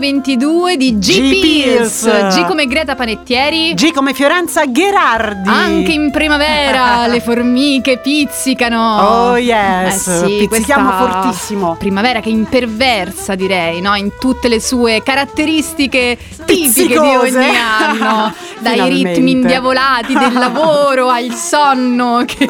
22 di G-Pills. G come Greta Panettieri. G come Fiorenza Gherardi. Anche in primavera le formiche pizzicano. Oh yes, eh sì, pizzichiamo fortissimo. Primavera che imperversa direi, no? In tutte le sue caratteristiche tipiche di ogni Pizzicose. anno. Dai Finalmente. ritmi indiavolati del lavoro al sonno che,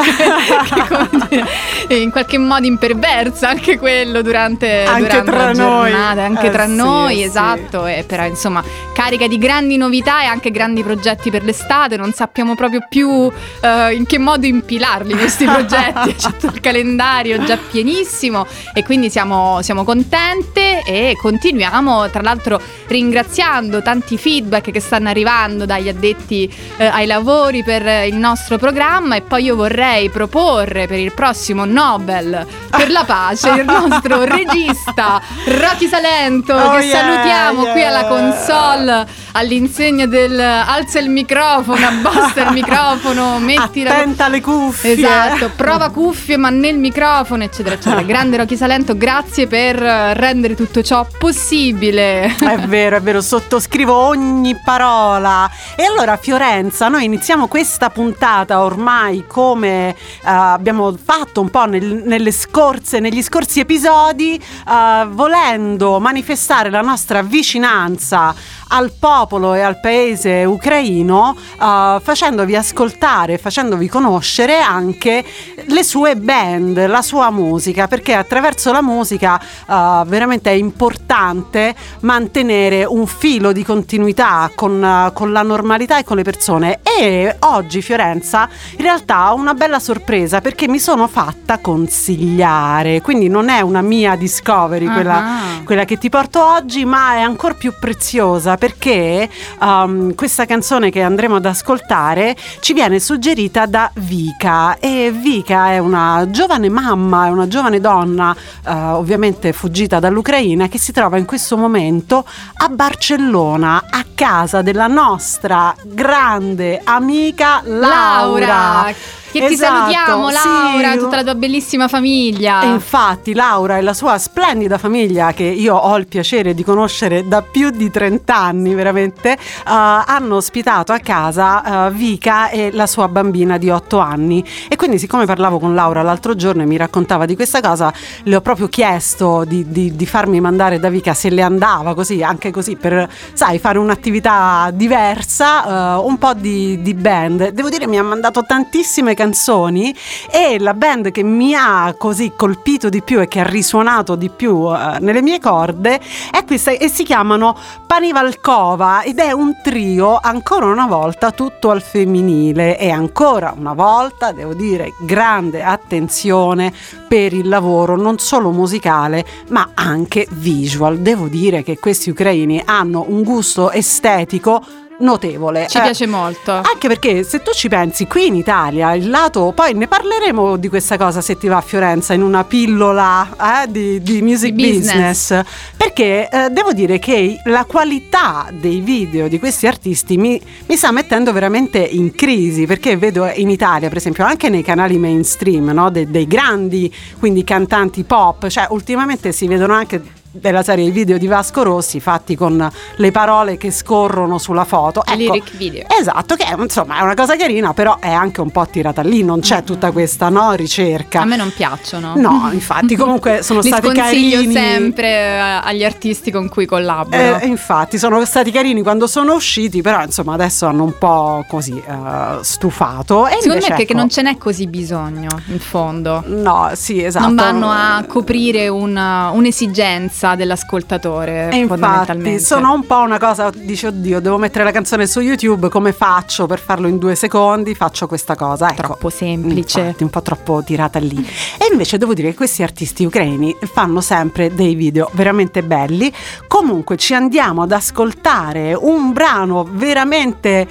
che in qualche modo imperversa anche quello durante, Anche durante tra la noi. giornata, anche Eh tra sì, noi, sì. esatto, e però insomma carica di grandi novità e anche grandi progetti per l'estate, non sappiamo proprio più eh, in che modo impilarli questi progetti, c'è tutto il calendario già pienissimo e quindi siamo, siamo contente e continuiamo tra l'altro ringraziando tanti feedback che stanno arrivando dagli addetti eh, ai lavori per eh, il nostro programma e poi io vorrei proporre per il prossimo Nobel per la pace il nostro regista Rocky Salento Oh, che yeah, salutiamo qui yeah. alla console all'insegna del alza il microfono, abbassa il microfono, metti la Attenta alle cuffie. Esatto, prova cuffie ma nel microfono, eccetera, eccetera. Grande Rocky Salento, grazie per eh, rendere tutto ciò possibile. È vero, è vero, sottoscrivo ogni parola. E allora Fiorenza, noi iniziamo questa puntata ormai come eh, abbiamo fatto un po' nel- scorse, negli scorsi episodi, eh, volendo manifestare la nostra vicinanza al popolo e al paese ucraino, eh, facendovi ascoltare, facendovi conoscere anche le sue band, la sua musica, perché attraverso la musica eh, veramente è importante mantenere un filo di continuità con, eh, con la normalità e con le persone. E oggi Fiorenza in realtà ho una bella sorpresa perché mi sono fatta consigliare, quindi non è una mia discovery quella, Ah. quella che ti porto oggi, ma è ancora più preziosa perché um, questa canzone che andremo ad ascoltare ci viene suggerita da Vika e Vika è una giovane mamma, è una giovane donna, eh, ovviamente fuggita dall'Ucraina, che si trova in questo momento a Barcellona, a casa della nostra grande amica Laura. Laura, che ti Esatto, salutiamo Laura, sì. tutta la tua bellissima famiglia. E infatti Laura e la sua splendida famiglia, che io ho il piacere di conoscere da più di 30 anni veramente, eh, hanno ospitato a casa eh, Vika e la sua bambina di 8 anni. E quindi siccome parlavo con Laura l'altro giorno e mi raccontava di questa cosa, le ho proprio chiesto di, di- di farmi mandare da Vika se le andava così, anche così per, sai, fare un'attività diversa, eh, un po' di, di band. Devo dire mi ha mandato tantissime canzoni e la band che mi ha così colpito di più e che ha risuonato di più eh, nelle mie corde è questa e si chiamano Panivalkova ed è un trio ancora una volta tutto al femminile e ancora una volta devo dire grande attenzione per il lavoro non solo musicale ma anche visual. Devo dire che questi ucraini hanno un gusto estetico notevole. Ci Eh, piace molto. anche perché se tu ci pensi, qui in Italia il lato, poi ne parleremo di questa cosa se ti va a Fiorenza in una pillola eh, di, di music Di business. business, perché eh, devo dire che la qualità dei video di questi artisti mi, mi sta mettendo veramente in crisi, perché vedo in Italia per esempio anche nei canali mainstream no, de- dei grandi, quindi cantanti pop, cioè ultimamente si vedono anche della serie i video di Vasco Rossi fatti con le parole che scorrono sulla foto. Ecco, lyric video. Esatto, che insomma è una cosa carina, però è anche un po' tirata lì, non c'è tutta questa no, ricerca. A me non piacciono. No, infatti comunque sono stati carini. sempre eh, agli artisti con cui collaboro. Eh, infatti sono stati carini quando sono usciti, però insomma adesso hanno un po' così uh, stufato. E Secondo me è che ecco, non ce n'è così bisogno, in fondo. No, sì, esatto. Non vanno a coprire una, un'esigenza dell'ascoltatore. E infatti sono un po' una cosa, dice oddio, devo mettere la canzone su YouTube, come faccio per farlo in due secondi? Faccio questa cosa. Ecco, troppo semplice. Infatti, un po' troppo tirata lì. E invece devo dire che questi artisti ucraini fanno sempre dei video veramente belli. Comunque ci andiamo ad ascoltare un brano veramente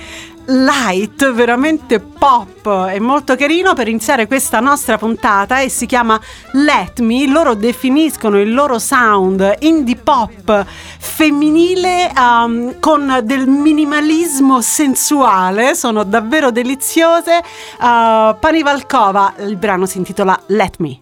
light, veramente pop e molto carino per iniziare questa nostra puntata e si chiama Let Me. Loro definiscono il loro sound indie pop femminile um, con del minimalismo sensuale, sono davvero deliziose. Uh, Pani Valkova, il brano si intitola Let Me.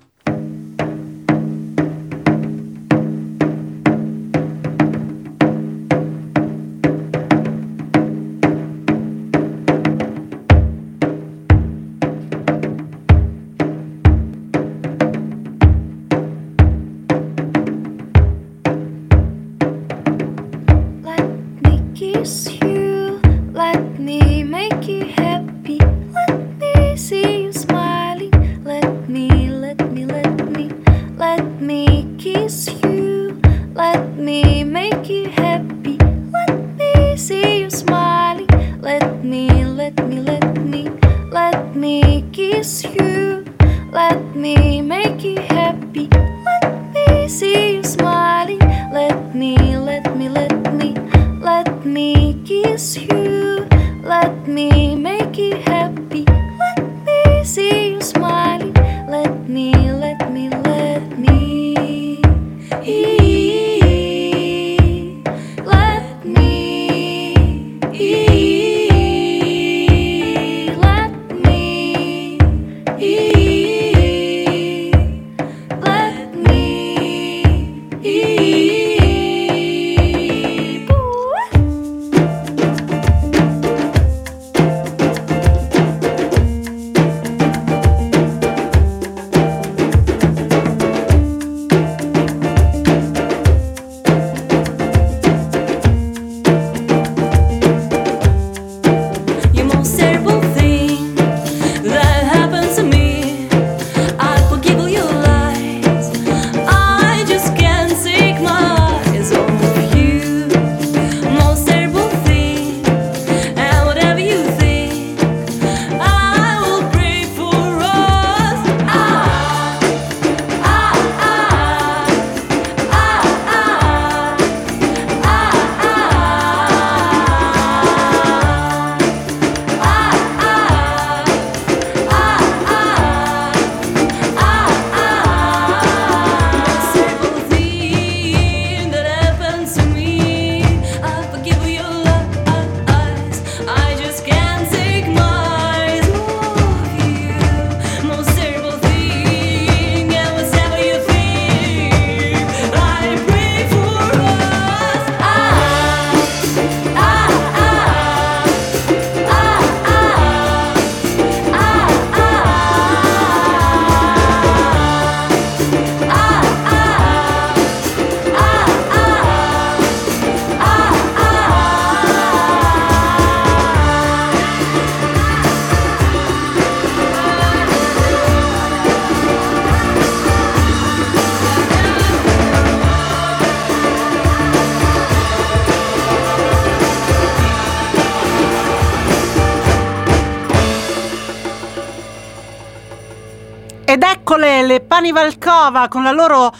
Pani Valkova con la loro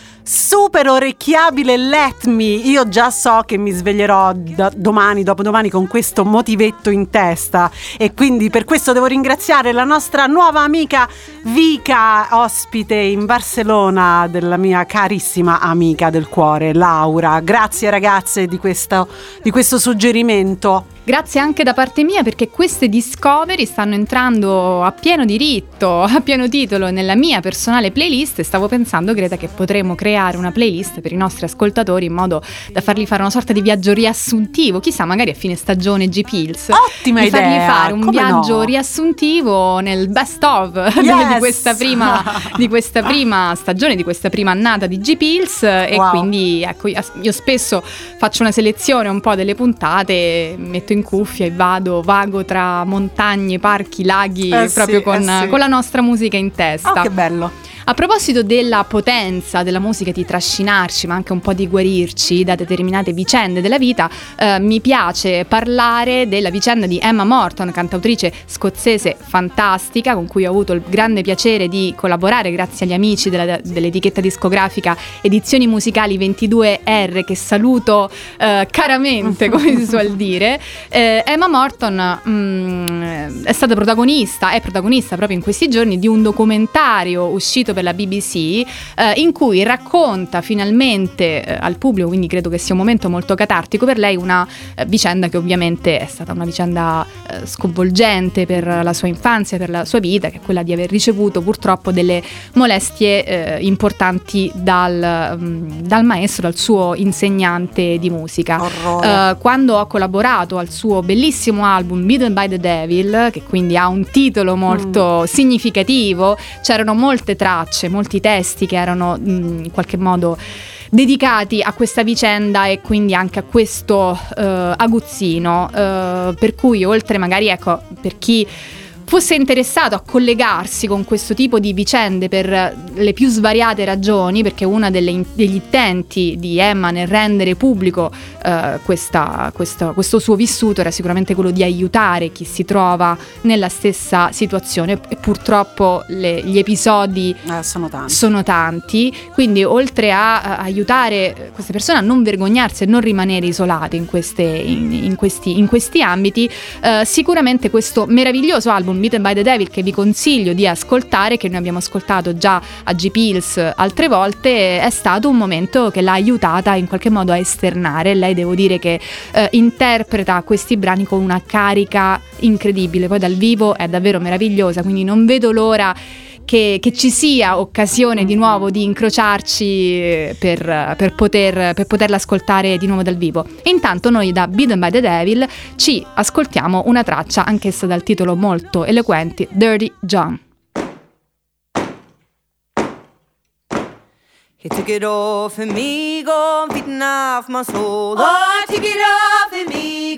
super orecchiabile Let Me. Io già so che mi sveglierò da- domani, dopodomani con questo motivetto in testa e quindi per questo devo ringraziare la nostra nuova amica Vika, ospite in Barcellona della mia carissima amica del cuore Laura. Grazie ragazze di questo, di questo suggerimento. Grazie anche da parte mia perché queste discovery stanno entrando a pieno diritto, a pieno titolo nella mia personale playlist e stavo pensando Greta che potremmo creare creare una playlist per i nostri ascoltatori in modo da fargli fare una sorta di viaggio riassuntivo, chissà, magari a fine stagione G-Pills. Ottima di fargli idea, fare un come viaggio no? riassuntivo nel best of di- di, Yes! questa prima, di questa prima stagione, di questa prima annata di G-Pills e Wow. quindi ecco io spesso faccio una selezione un po' delle puntate, metto in cuffia e vado, vago tra montagne, parchi, laghi, Eh sì, proprio con, eh sì. con la nostra musica in testa. Oh, che bello. A proposito della potenza della musica di trascinarci, ma anche un po' di guarirci da determinate vicende della vita, eh, mi piace parlare della vicenda di Emma Morton, cantautrice scozzese fantastica, con cui ho avuto il grande piacere di collaborare grazie agli amici della- dell'etichetta discografica Edizioni Musicali 22R, che saluto eh, caramente, come si suol dire. Eh, Emma Morton mm, è stata protagonista, è protagonista proprio in questi giorni di un documentario uscito per la BBC eh, in cui racconta finalmente eh, al pubblico, quindi credo che sia un momento molto catartico per lei, una eh, vicenda che ovviamente è stata una vicenda eh, sconvolgente per la sua infanzia, per la sua vita, che è quella di aver ricevuto purtroppo delle molestie eh, importanti dal, mm, dal maestro, dal suo insegnante di musica. Eh, quando ho collaborato al suo bellissimo album Beaten by the Devil, che quindi ha un titolo molto significativo, c'erano molte tracce, molti testi che erano mm, in qualche modo dedicati a questa vicenda e quindi anche a questo eh, aguzzino, eh, per cui oltre magari ecco per chi fosse interessato a collegarsi con questo tipo di vicende per le più svariate ragioni, perché uno degli intenti di Emma nel rendere pubblico eh, questa- questo, questo suo vissuto era sicuramente quello di aiutare chi si trova nella stessa situazione e purtroppo le- gli episodi Eh, sono tanti. sono tanti, quindi oltre a, a aiutare queste persone a non vergognarsi e non rimanere isolate in, queste- in- in questi, in questi ambiti, eh, sicuramente questo meraviglioso album Beaten by the Devil che vi consiglio di ascoltare, che noi abbiamo ascoltato già a G-Pills altre volte, è stato un momento che l'ha aiutata in qualche modo a esternare. Lei devo dire che eh, interpreta questi brani con una carica incredibile, poi dal vivo è davvero meravigliosa, quindi non vedo l'ora che, che ci sia occasione di nuovo di incrociarci eh, per, per poter, per poterla ascoltare di nuovo dal vivo. E intanto noi da Beaten by the Devil ci ascoltiamo una traccia anch'essa dal titolo molto eloquente, Dirty John. He took it off of me, off my soul. Oh, take it off of me,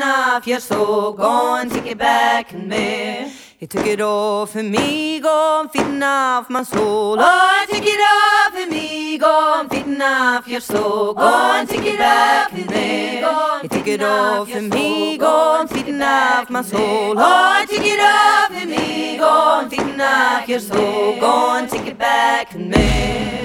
off your soul. Gone, take it back and me. He took it off of me, gone beating off my soul. Oh, take it off of me, gone beating off your soul. Gone, take it back and me. He took it off of me, gone beating off my soul. Oh, take it off of me, gone beating off your soul. Gone, take it back and me.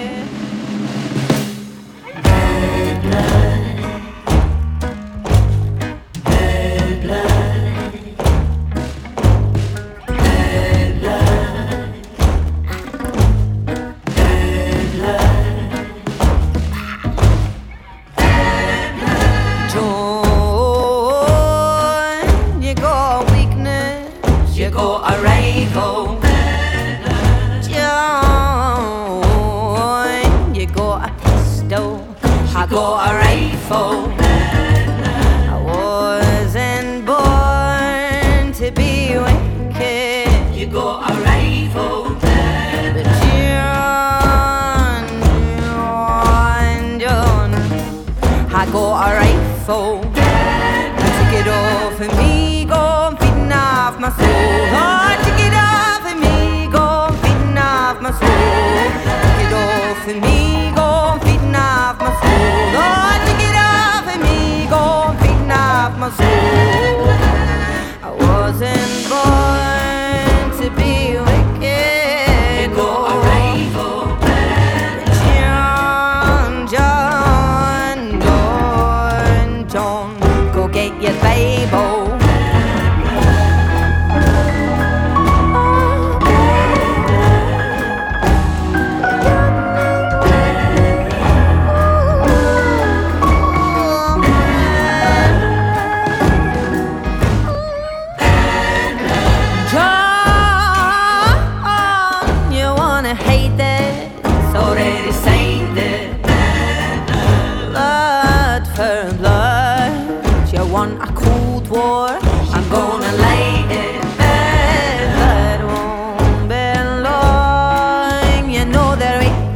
A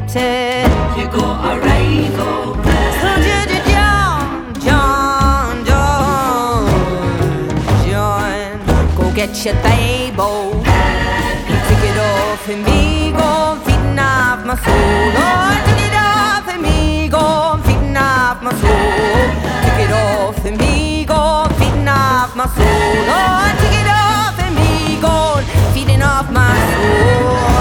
You go go So John, John, John, John, go get your table. Take it off and me, go feeding off my soul. Oh, take it off and me, go feeding off my soul. Take it off and me, go feeding off my soul. Oh, take it off and me, go feeding off my soul.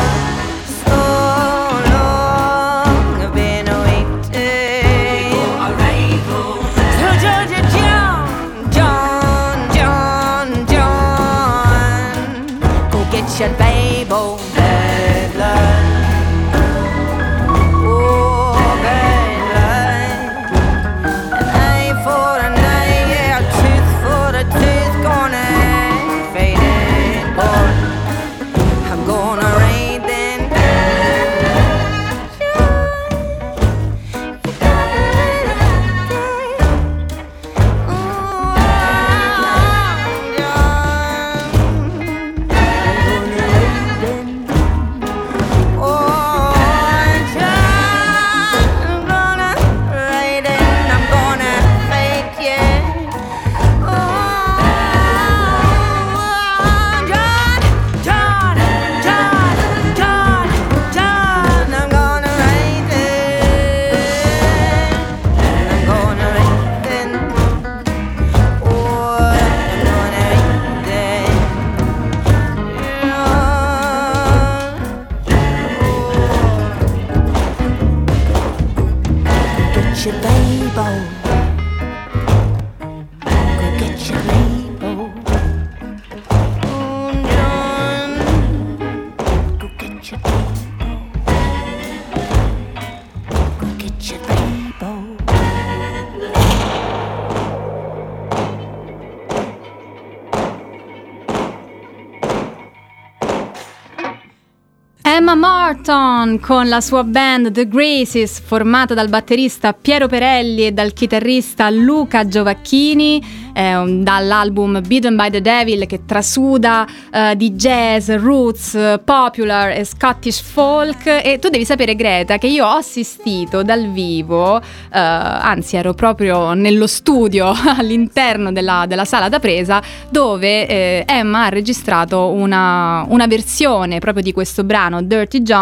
Emma Morton con la sua band The Graces, formata dal batterista Piero Perelli e dal chitarrista Luca Giovacchini, eh, dall'album Beaten by the Devil che trasuda eh, di jazz, roots, popular e Scottish folk. E tu devi sapere, Greta, che io ho assistito dal vivo, eh, anzi ero proprio nello studio all'interno della, della sala da presa, dove eh, Emma ha registrato una, una versione proprio di questo brano Dirty John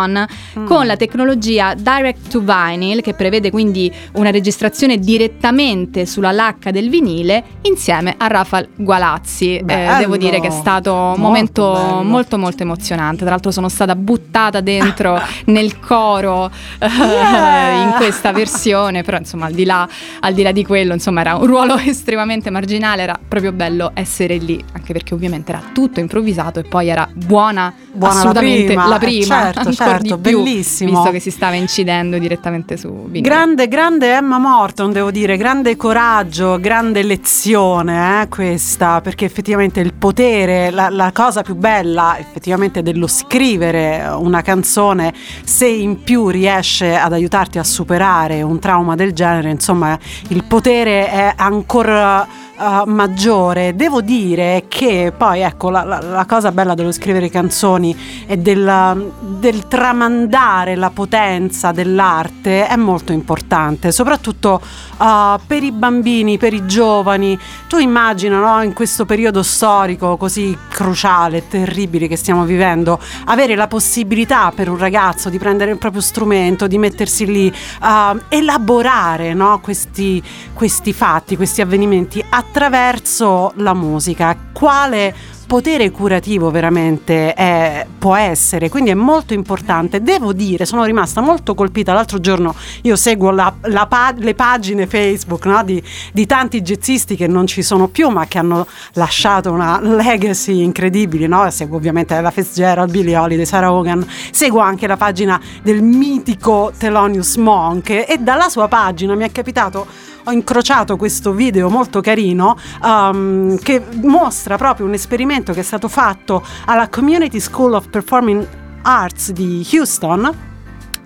con la tecnologia Direct to Vinyl che prevede quindi una registrazione direttamente sulla lacca del vinile insieme a Rafael Gualazzi. Eh, devo dire che è stato un Molto momento bello. molto molto emozionante. Tra l'altro sono stata buttata dentro nel coro eh, Yeah. in questa versione, però insomma al di, là, al di là di quello insomma era un ruolo estremamente marginale, era proprio bello essere lì, anche perché ovviamente era tutto improvvisato e poi era buona, Buona la assolutamente prima, la eh, prima, certo, ancora certo, più, bellissimo. visto che si stava incidendo direttamente su vinile. Grande, grande Emma Morton, devo dire, grande coraggio, grande lezione eh, questa, perché effettivamente il potere, la, la cosa più bella effettivamente dello scrivere una canzone, se in più riesce ad aiutarti a superare un trauma del genere, insomma il potere è ancora... Uh, maggiore. Devo dire che poi ecco la, la- la cosa bella dello scrivere canzoni e del, del tramandare la potenza dell'arte è molto importante, soprattutto uh, per i bambini, per i giovani. Tu immagina no, in questo periodo storico così cruciale terribile che stiamo vivendo, avere la possibilità per un ragazzo di prendere il proprio strumento, di mettersi lì, uh, elaborare no, questi, questi fatti, questi avvenimenti attraverso la musica. Quale potere curativo veramente è- può essere, quindi è molto importante. Devo dire, sono rimasta molto colpita l'altro giorno, io seguo la- la le pagine Facebook no, di, di tanti jazzisti che non ci sono più ma che hanno lasciato una legacy incredibile, no? seguo ovviamente la Fitzgerald, Billie Holiday, Sarah Hogan, seguo anche la pagina del mitico Thelonious Monk e dalla sua pagina mi è capitato ho incrociato questo video molto carino um, che mostra proprio un esperimento che è stato fatto alla Community School of Performing Arts di Houston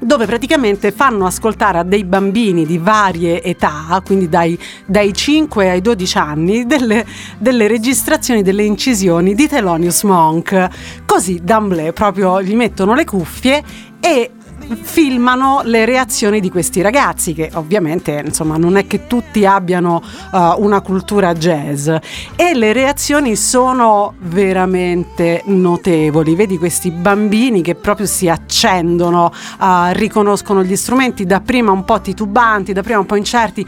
dove praticamente fanno ascoltare a dei bambini di varie età, quindi dai, dai 5 ai 12 anni, delle, delle registrazioni, delle incisioni di Thelonious Monk. Così d'amblè proprio gli mettono le cuffie e filmano le reazioni di questi ragazzi che ovviamente insomma non è che tutti abbiano uh, una cultura jazz. E le reazioni sono veramente notevoli. Vedi questi bambini che proprio si accendono uh, riconoscono gli strumenti dapprima un po' titubanti dapprima un po' incerti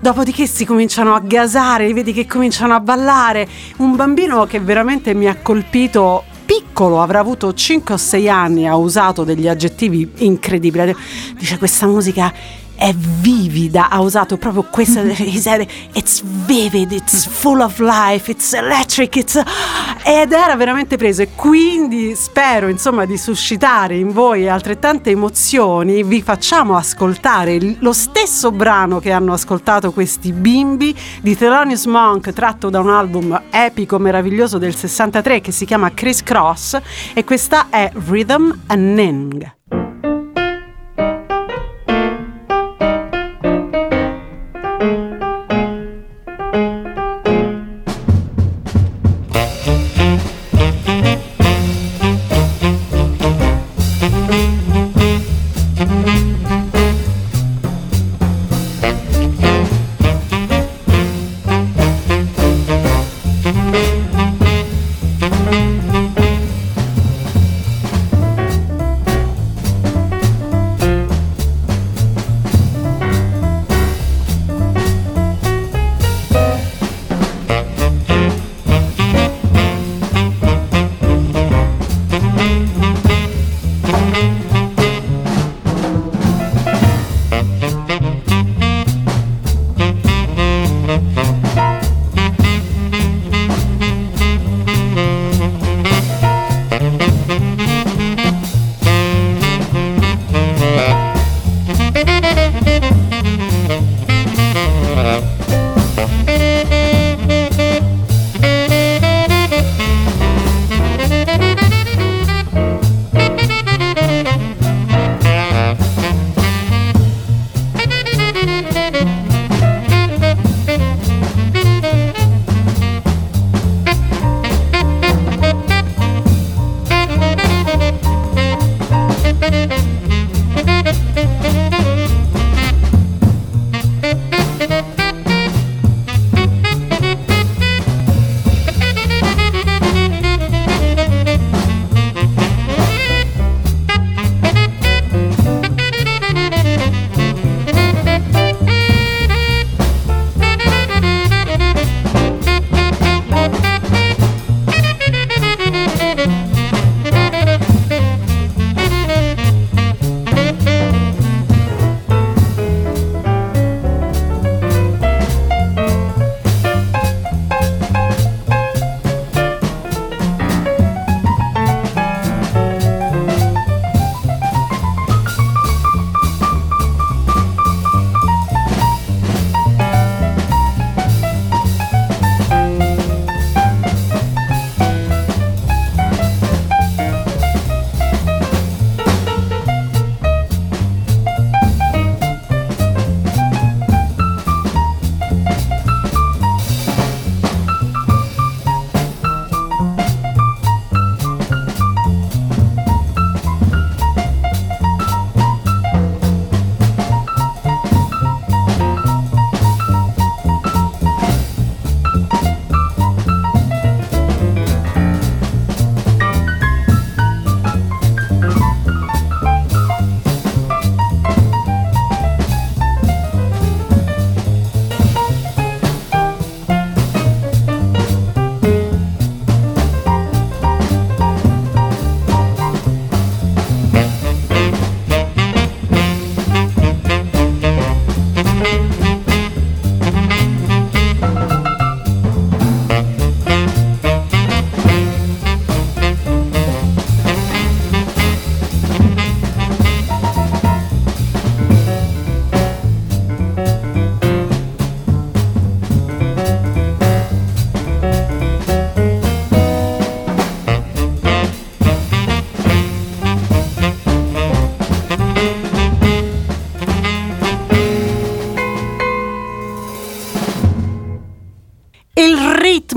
dopodiché si cominciano a gasare vedi che cominciano a ballare. Un bambino che veramente mi ha colpito piccolo, avrà avuto 5 o 6 anni, ha usato degli aggettivi incredibili. Dice questa musica è vivida, ha usato proprio questa, he said, it's vivid, it's full of life, it's electric, it's... ed era veramente preso. E quindi spero insomma di suscitare in voi altrettante emozioni, vi facciamo ascoltare lo stesso brano che hanno ascoltato questi bimbi di Thelonious Monk tratto da un album epico meraviglioso del 63 che si chiama Criss Cross e questa è Rhythm and Ning.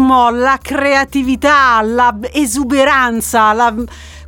Ritmo, la creatività, la esuberanza, la-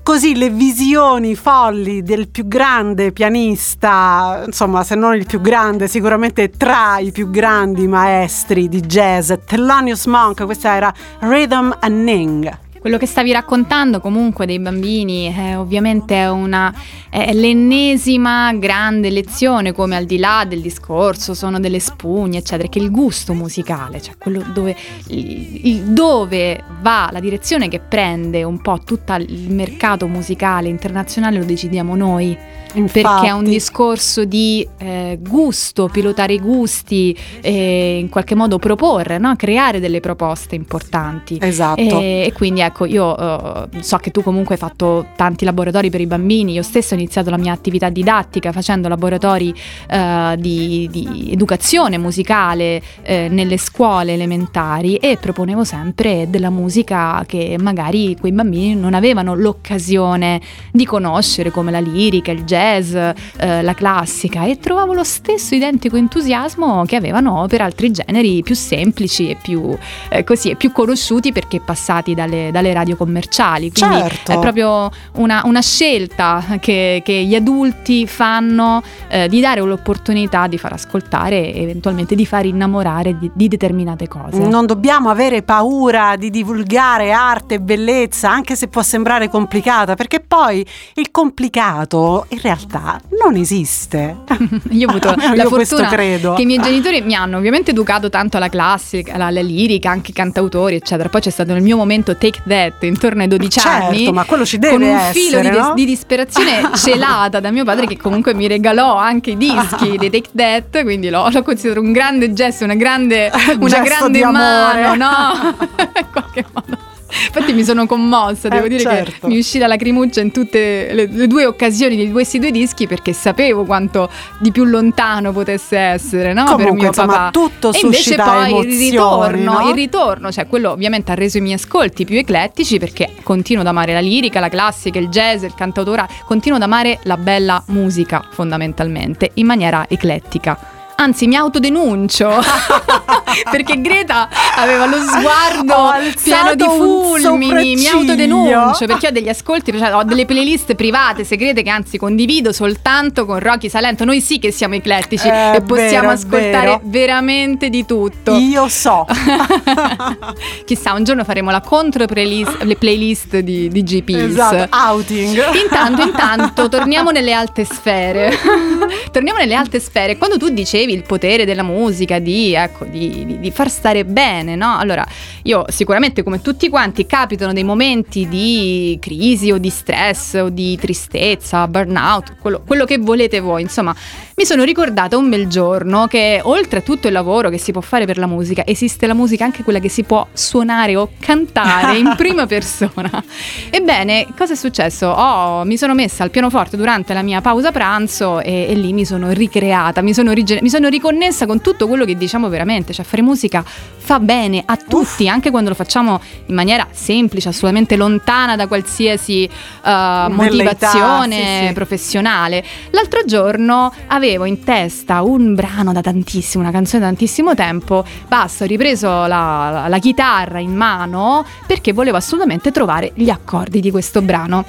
così le visioni folli del più grande pianista, insomma, se non il più grande, sicuramente tra i più grandi maestri di jazz, Thelonious Monk, questa era Rhythm and Ning. Quello che stavi raccontando comunque dei bambini è ovviamente è una, è l'ennesima grande lezione, come al di là del discorso sono delle spugne, eccetera, che il gusto musicale, cioè quello dove, il, dove va, la direzione che prende un po' tutto il mercato musicale internazionale lo decidiamo noi. Perché è un Infatti. discorso di eh, gusto, pilotare i gusti, e in qualche modo proporre, no? creare delle proposte importanti. Esatto. E, e quindi ecco, io eh, so che tu comunque hai fatto tanti laboratori per i bambini, io stessa ho iniziato la mia attività didattica facendo laboratori eh, di, di educazione musicale eh, nelle scuole elementari e proponevo sempre della musica che magari quei bambini non avevano l'occasione di conoscere come la lirica, il jazz, eh, la classica e trovavo lo stesso identico entusiasmo che avevano per altri generi più semplici e più, eh, così, più conosciuti perché passati dalle, dalle radio commerciali. Quindi Certo. è proprio una, una scelta che, che gli adulti fanno eh, di dare l'opportunità di far ascoltare e eventualmente di far innamorare di, di determinate cose. Non dobbiamo avere paura di divulgare arte e bellezza, anche se può sembrare complicata, perché poi il complicato in realtà non esiste. Io ho avuto Almeno la fortuna credo. che i miei genitori mi hanno ovviamente educato tanto alla classica, alla, alla lirica, anche i cantautori, eccetera. Poi c'è stato nel mio momento Take That intorno ai 12 Certo, anni. ma quello ci deve con un essere, filo di, no? di disperazione celata da mio padre che comunque mi regalò anche i dischi dei Take That, quindi lo, lo considero un grande gesto, una grande, una grande mano, no? In qualche modo. Infatti mi sono commossa, devo Eh, dire certo. che mi uscì la lacrimuccia in tutte le, le due occasioni di questi due dischi perché sapevo quanto di più lontano potesse essere, no? per Comunque, mio insomma, papà. tutto e invece poi il emozioni, ritorno, no? il ritorno, cioè quello ovviamente ha reso i miei ascolti più eclettici perché continuo ad amare la lirica, la classica, il jazz, il cantautora, continuo ad amare la bella musica fondamentalmente in maniera eclettica. Anzi, mi autodenuncio perché Greta aveva lo sguardo pieno di fulmini. Mi autodenuncio perché ho degli ascolti, cioè ho delle playlist private, segrete che anzi condivido soltanto con Rocky Salento. Noi sì che siamo eclettici È e possiamo vero, ascoltare vero. veramente di tutto. Io so. Chissà, un giorno faremo la contro playlist, le playlist di, di GPs. esatto, outing. Intanto, intanto, torniamo nelle alte sfere. torniamo nelle alte sfere. Quando tu dicevi il potere della musica, di, ecco, di, di- di far stare bene, no? Allora, io sicuramente, come tutti quanti, capitano dei momenti di crisi o di stress o di tristezza, burnout, quello, quello che volete voi. Insomma, mi sono ricordata un bel giorno che oltre a tutto il lavoro che si può fare per la musica, esiste la musica anche quella che si può suonare o cantare in prima persona. Ebbene, cosa è successo? Oh, mi sono messa al pianoforte durante la mia pausa pranzo e, e lì mi sono ricreata, mi sono, rigen- mi sono riconnessa con tutto quello che diciamo veramente, cioè fare musica fa bene a tutti, anche quando lo facciamo in maniera semplice, assolutamente lontana da qualsiasi eh, motivazione sì, sì. professionale. L'altro giorno avevo in testa un brano da tantissimo, una canzone da tantissimo tempo, basta, ho ripreso la- la chitarra in mano perché volevo assolutamente trovare gli accordi di questo brano.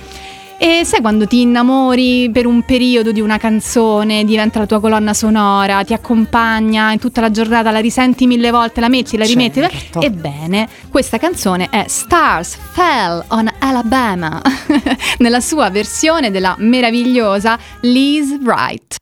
E sai quando ti innamori per un periodo di una canzone, diventa la tua colonna sonora, ti accompagna in tutta la giornata, la risenti mille volte, la metti, la rimetti. Certo. Ebbene, questa canzone è Stars Fell on Alabama, nella sua versione della meravigliosa Liz Wright.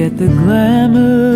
forget the glamour.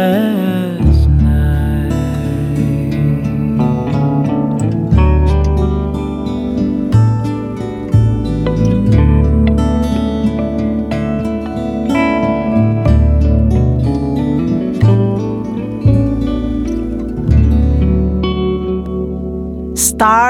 है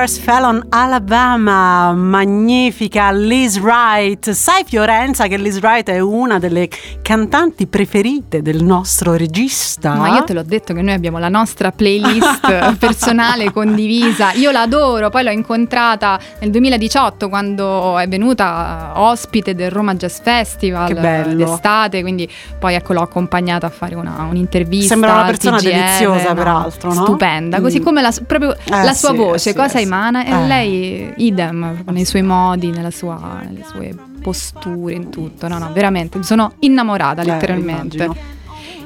Stars Fell on Alabama, magnifica Liz Wright. Sai Fiorenza che Liz Wright è una delle cantanti preferite del nostro regista? Ma io te l'ho detto che noi abbiamo la nostra playlist personale condivisa. Io l'adoro, poi l'ho incontrata nel 2018 quando è venuta ospite del Roma Jazz Festival d'estate, quindi poi ecco l'ho accompagnata a fare una- un'intervista. Sembra una persona TGR, deliziosa, no? peraltro, no? Stupenda, così Mm. come la, proprio Eh, la sua sì, voce, sì, cosa eh, sì. Emana, e Eh. lei idem, nei suoi modi, nella sua- nelle sue posture, in tutto. No, no, veramente, mi sono innamorata Eh, letteralmente. immagino.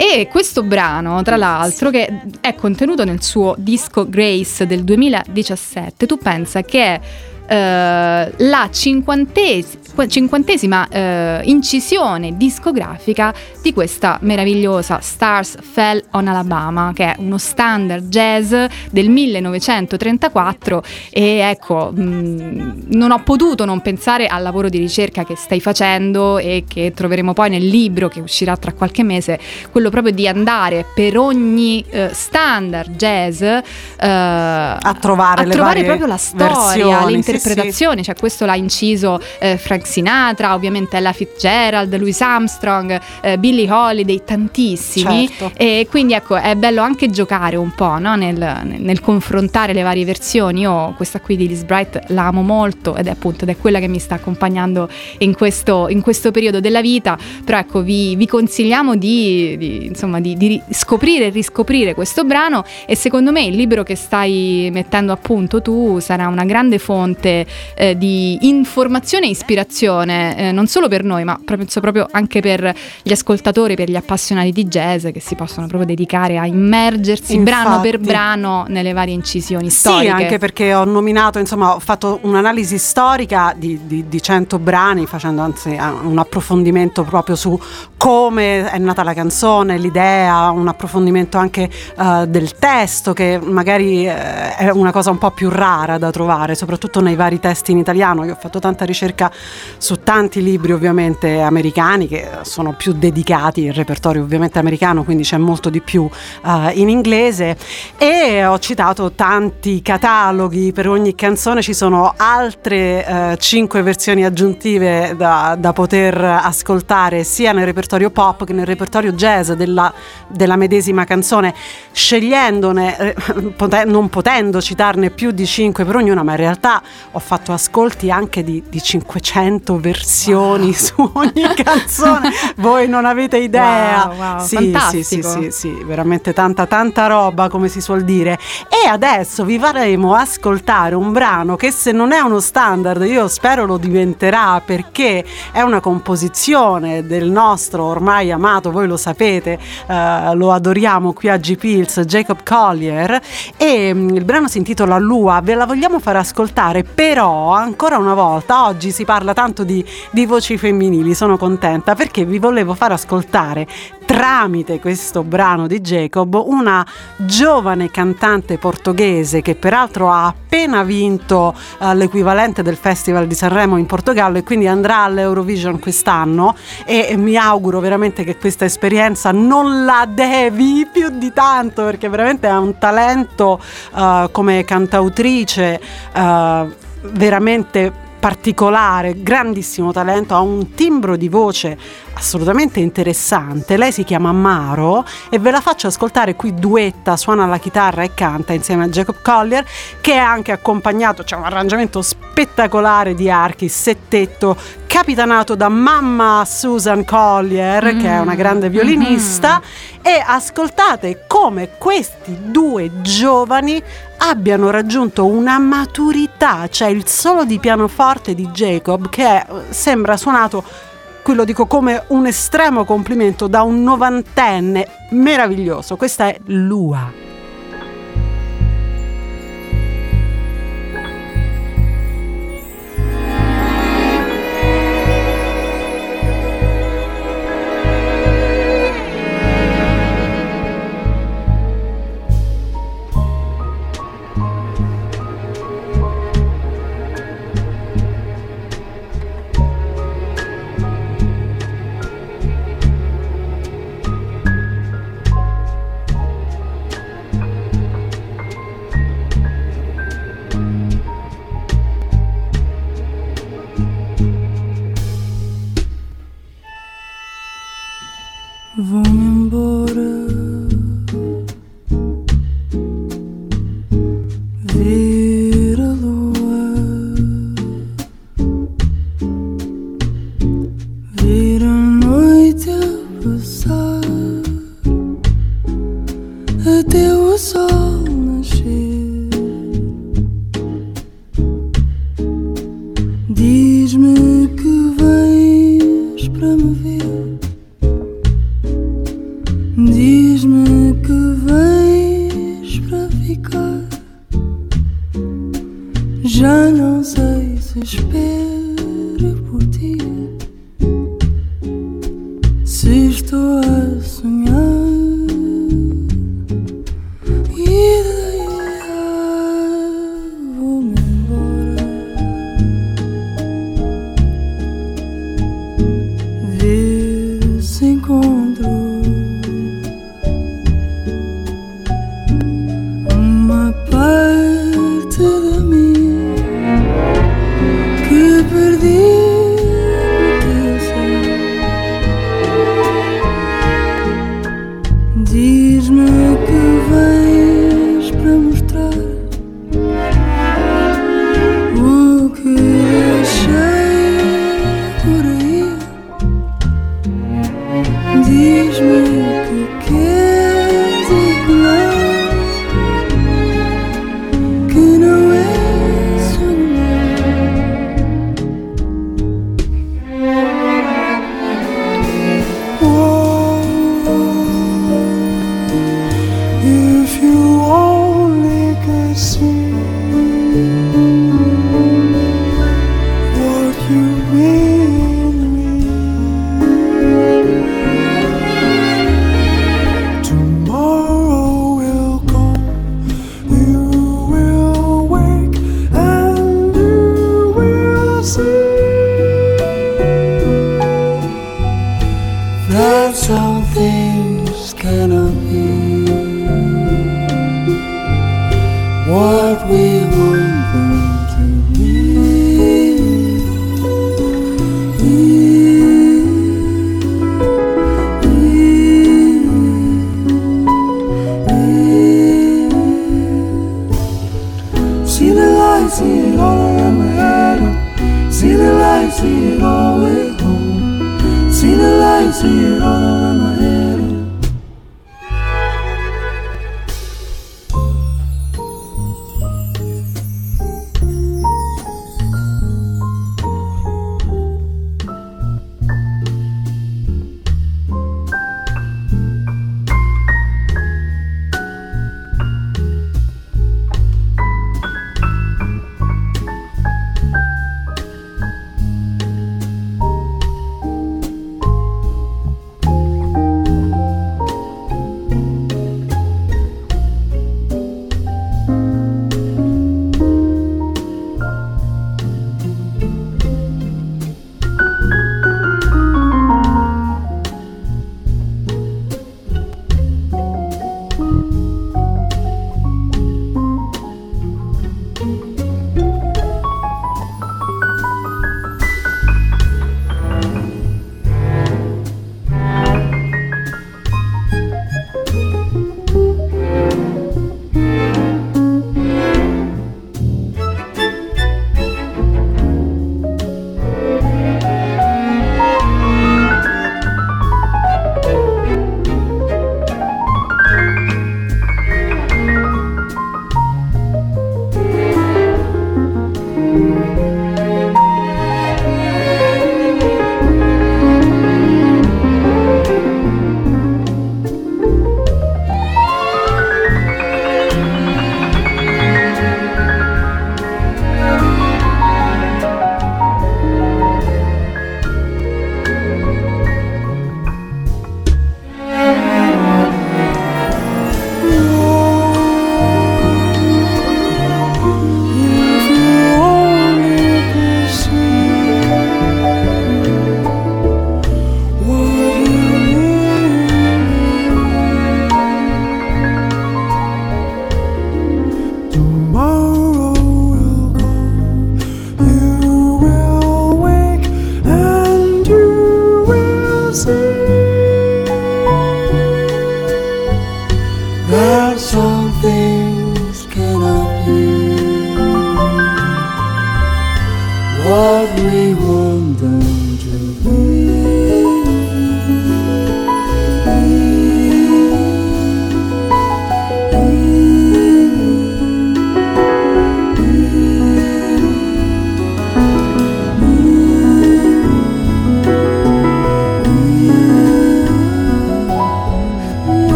E questo brano, tra l'altro, che è contenuto nel suo disco Grace del 2017, tu pensa che è eh, la cinquantesi- cinquantesima eh, incisione discografica di questa meravigliosa Stars Fell on Alabama, che è uno standard jazz del 1934 e ecco, mh, non ho potuto non pensare al lavoro di ricerca che stai facendo e che troveremo poi nel libro che uscirà tra qualche mese, quello proprio di andare per ogni eh, standard jazz eh, a trovare le trovare proprio la storia, le sì, interpretazioni, cioè questo l'ha inciso eh, Frank Sinatra, ovviamente Ella Fitzgerald, Louis Armstrong, eh, Billie Holiday, tantissimi. Certo. E quindi ecco, è bello anche giocare un po' no? nel, nel- nel confrontare le varie versioni. Io questa qui di Liz Bright la amo molto ed è appunto ed è quella che mi sta accompagnando in questo, in questo periodo della vita. Però ecco, vi, vi consigliamo di, di, insomma, di, di ri- scoprire e riscoprire questo brano e secondo me il libro che stai mettendo a punto tu sarà una grande fonte fonte eh, di informazione e ispirazione, eh, non solo per noi, ma proprio, penso proprio anche per gli ascoltatori, per gli appassionati di jazz che si possono proprio dedicare a immergersi brano per Infatti. brano nelle varie incisioni Sì, storiche. anche perché ho nominato, insomma, ho fatto un'analisi storica di, di, di 100 brani, facendo anzi eh, un approfondimento proprio su come è nata la canzone, l'idea, un approfondimento anche eh, del testo, che magari eh, è una cosa un po' più rara da trovare, soprattutto nei vari testi in italiano. Io ho fatto tanta ricerca su tanti libri, ovviamente americani, che sono più dedicati al repertorio ovviamente americano, quindi c'è molto di più eh, in inglese. E ho citato tanti cataloghi, per ogni canzone ci sono altre eh, cinque versioni aggiuntive da, da poter ascoltare sia nel repertorio pop che nel repertorio jazz della, della medesima canzone, scegliendone, eh, pote- non potendo citarne più di cinque per ognuna, ma in realtà ho fatto ascolti anche di, di 500 versioni su ogni canzone, voi non avete idea. Wow, wow, sì, sì, sì, sì, sì, veramente tanta tanta roba come si suol dire. E adesso vi faremo ascoltare un brano che se non è uno standard, io spero lo diventerà perché è una composizione del nostro ormai amato, voi lo sapete, eh, lo adoriamo qui a G Pills, Jacob Collier. E mm, il brano si intitola Lua, ve la vogliamo far ascoltare, però ancora una volta oggi si parla tanto di, di voci femminili, sono contenta perché vi volevo far ascoltare tramite questo brano di Jacob una giovane cantante portoghese che peraltro ha appena vinto eh, l'equivalente del Festival di Sanremo in Portogallo e quindi andrà all'Eurovision quest'anno e mi auguro veramente che questa esperienza non la devi più di tanto perché veramente ha un talento eh, come cantautrice eh, veramente particolare, grandissimo talento, ha un timbro di voce assolutamente interessante. Lei si chiama Maro e ve la faccio ascoltare qui duetta, suona la chitarra e canta insieme a Jacob Collier che è anche accompagnato, c'è un arrangiamento spettacolare di archi, settetto, capitanato da mamma Susan Collier che è una grande violinista. E ascoltate come questi due giovani abbiano raggiunto una maturità, cioè il solo di pianoforte di Jacob che è- sembra suonato qui lo dico come un estremo complimento da un novantenne meraviglioso. Questa è Lua.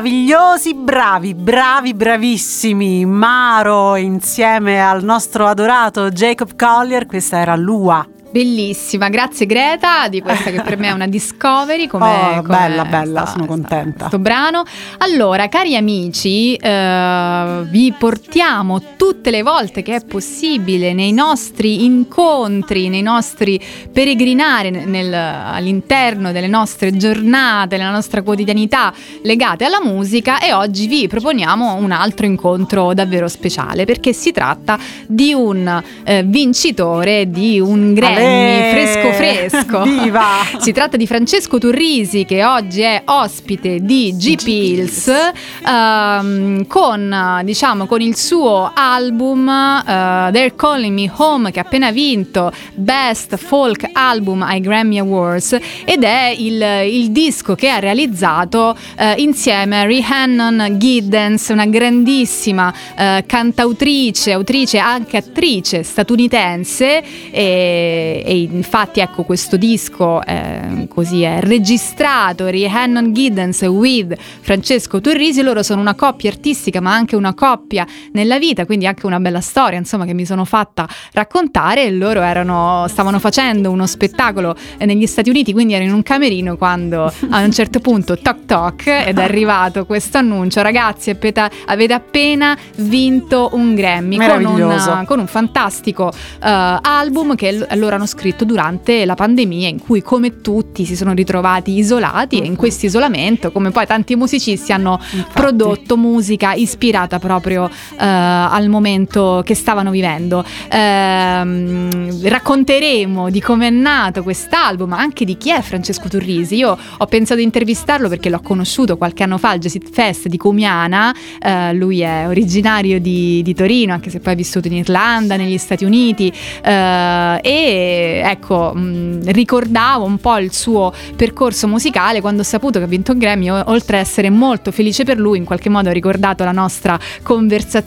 Meravigliosi, bravi, bravi, bravissimi. Maro insieme al nostro adorato Jacob Collier, questa era Lua. Bellissima, grazie Greta di questa che per me è una discovery. Come, Oh, come bella, bella, sta- sono sta- contenta. Questo brano. Allora, cari amici, eh, vi portiamo tutte le volte che è possibile nei nostri incontri, nei nostri peregrinare nel- all'interno delle nostre giornate, nella nostra quotidianità legate alla musica e oggi vi proponiamo un altro incontro davvero speciale perché si tratta di un eh, vincitore di un Grammy fresco fresco. Viva! Si tratta di Francesco Turrisi che oggi è ospite di G Pills ehm, con, diciamo, con il suo album eh, They're Calling Me Home che ha appena vinto Best Folk Album ai Grammy Awards ed è il, il disco che ha realizzato eh, insieme a Rhiannon Giddens, una grandissima eh, cantautrice, autrice, anche attrice statunitense e, e infatti ecco questo disco eh, così è registrato Rhiannon Giddens with Francesco Turrisi, loro sono una coppia artistica ma anche una coppia nella vita, quindi anche una bella storia insomma che mi sono fatta raccontare. E loro erano, stavano facendo uno spettacolo negli Stati Uniti, quindi ero in un camerino quando a un certo punto toc toc ed è arrivato questo annuncio, ragazzi avete appena vinto un Grammy con un, con un fantastico eh, album che l- loro hanno scritto durante la pandemia in cui come tutti si sono ritrovati isolati e in questo isolamento come poi tanti musicisti hanno prodotto musica ispirata proprio al momento che stavano vivendo. Ehm, racconteremo di come è nato quest'album, ma anche di chi è Francesco Turrisi. Io ho pensato di intervistarlo perché l'ho conosciuto qualche anno fa al Jazz Fest di Comiana. Eh, lui è originario di, di Torino, anche se poi ha vissuto in Irlanda, negli Stati Uniti. eh, e ecco, mh, ricordavo un po' il suo percorso musicale quando ho saputo che ha vinto un Grammy, oltre a essere molto felice per lui, in qualche modo ho ricordato la nostra conversazione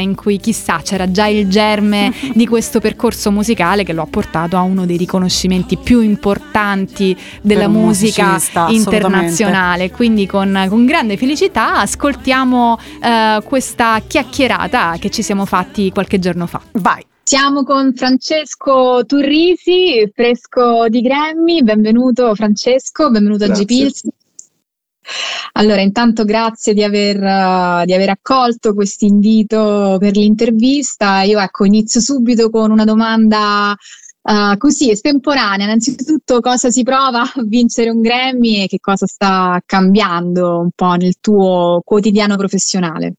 in cui chissà c'era già il germe di questo percorso musicale che lo ha portato a uno dei riconoscimenti più importanti della musica internazionale. Quindi con, con grande felicità ascoltiamo eh, questa chiacchierata che ci siamo fatti qualche giorno fa. Vai. Siamo con Francesco Turrisi, fresco di Grammy. Benvenuto Francesco, benvenuto a Grazie. G-Pills. Allora, intanto grazie di aver, eh, di aver accolto questo invito per l'intervista. Io ecco, inizio subito con una domanda eh, così estemporanea. Innanzitutto, cosa si prova a vincere un Grammy e che cosa sta cambiando un po' nel tuo quotidiano professionale?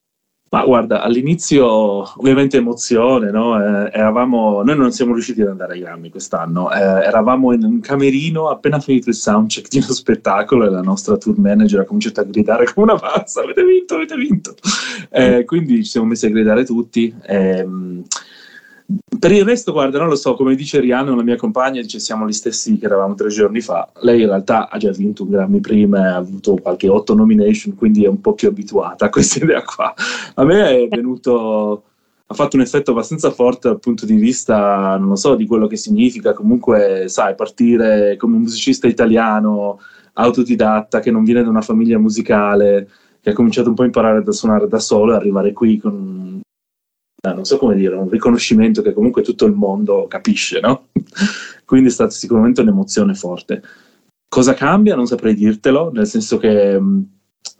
Ma guarda, all'inizio ovviamente emozione, no? Eh, eravamo, noi non siamo riusciti ad andare ai Grammy quest'anno, eh, eravamo in un camerino appena finito il soundcheck di uno spettacolo e la nostra tour manager ha cominciato a gridare come una pazza, avete vinto, avete vinto. Eh, quindi ci siamo messi a gridare tutti. ehm, per il resto, guarda, non lo so, come dice Rihanna, una mia compagna, dice siamo gli stessi che eravamo tre giorni fa. Lei in realtà ha già vinto un Grammy prima, ha avuto qualche otto nomination, quindi è un po' più abituata a questa idea qua. A me è venuto, ha fatto un effetto abbastanza forte dal punto di vista, non lo so, di quello che significa comunque, sai, partire come un musicista italiano, autodidatta, che non viene da una famiglia musicale, che ha cominciato un po' a imparare a suonare da solo e arrivare qui con non so come dire, un riconoscimento che comunque tutto il mondo capisce, no? Quindi è stata sicuramente un'emozione forte. Cosa cambia? Non saprei dirtelo, nel senso che mh,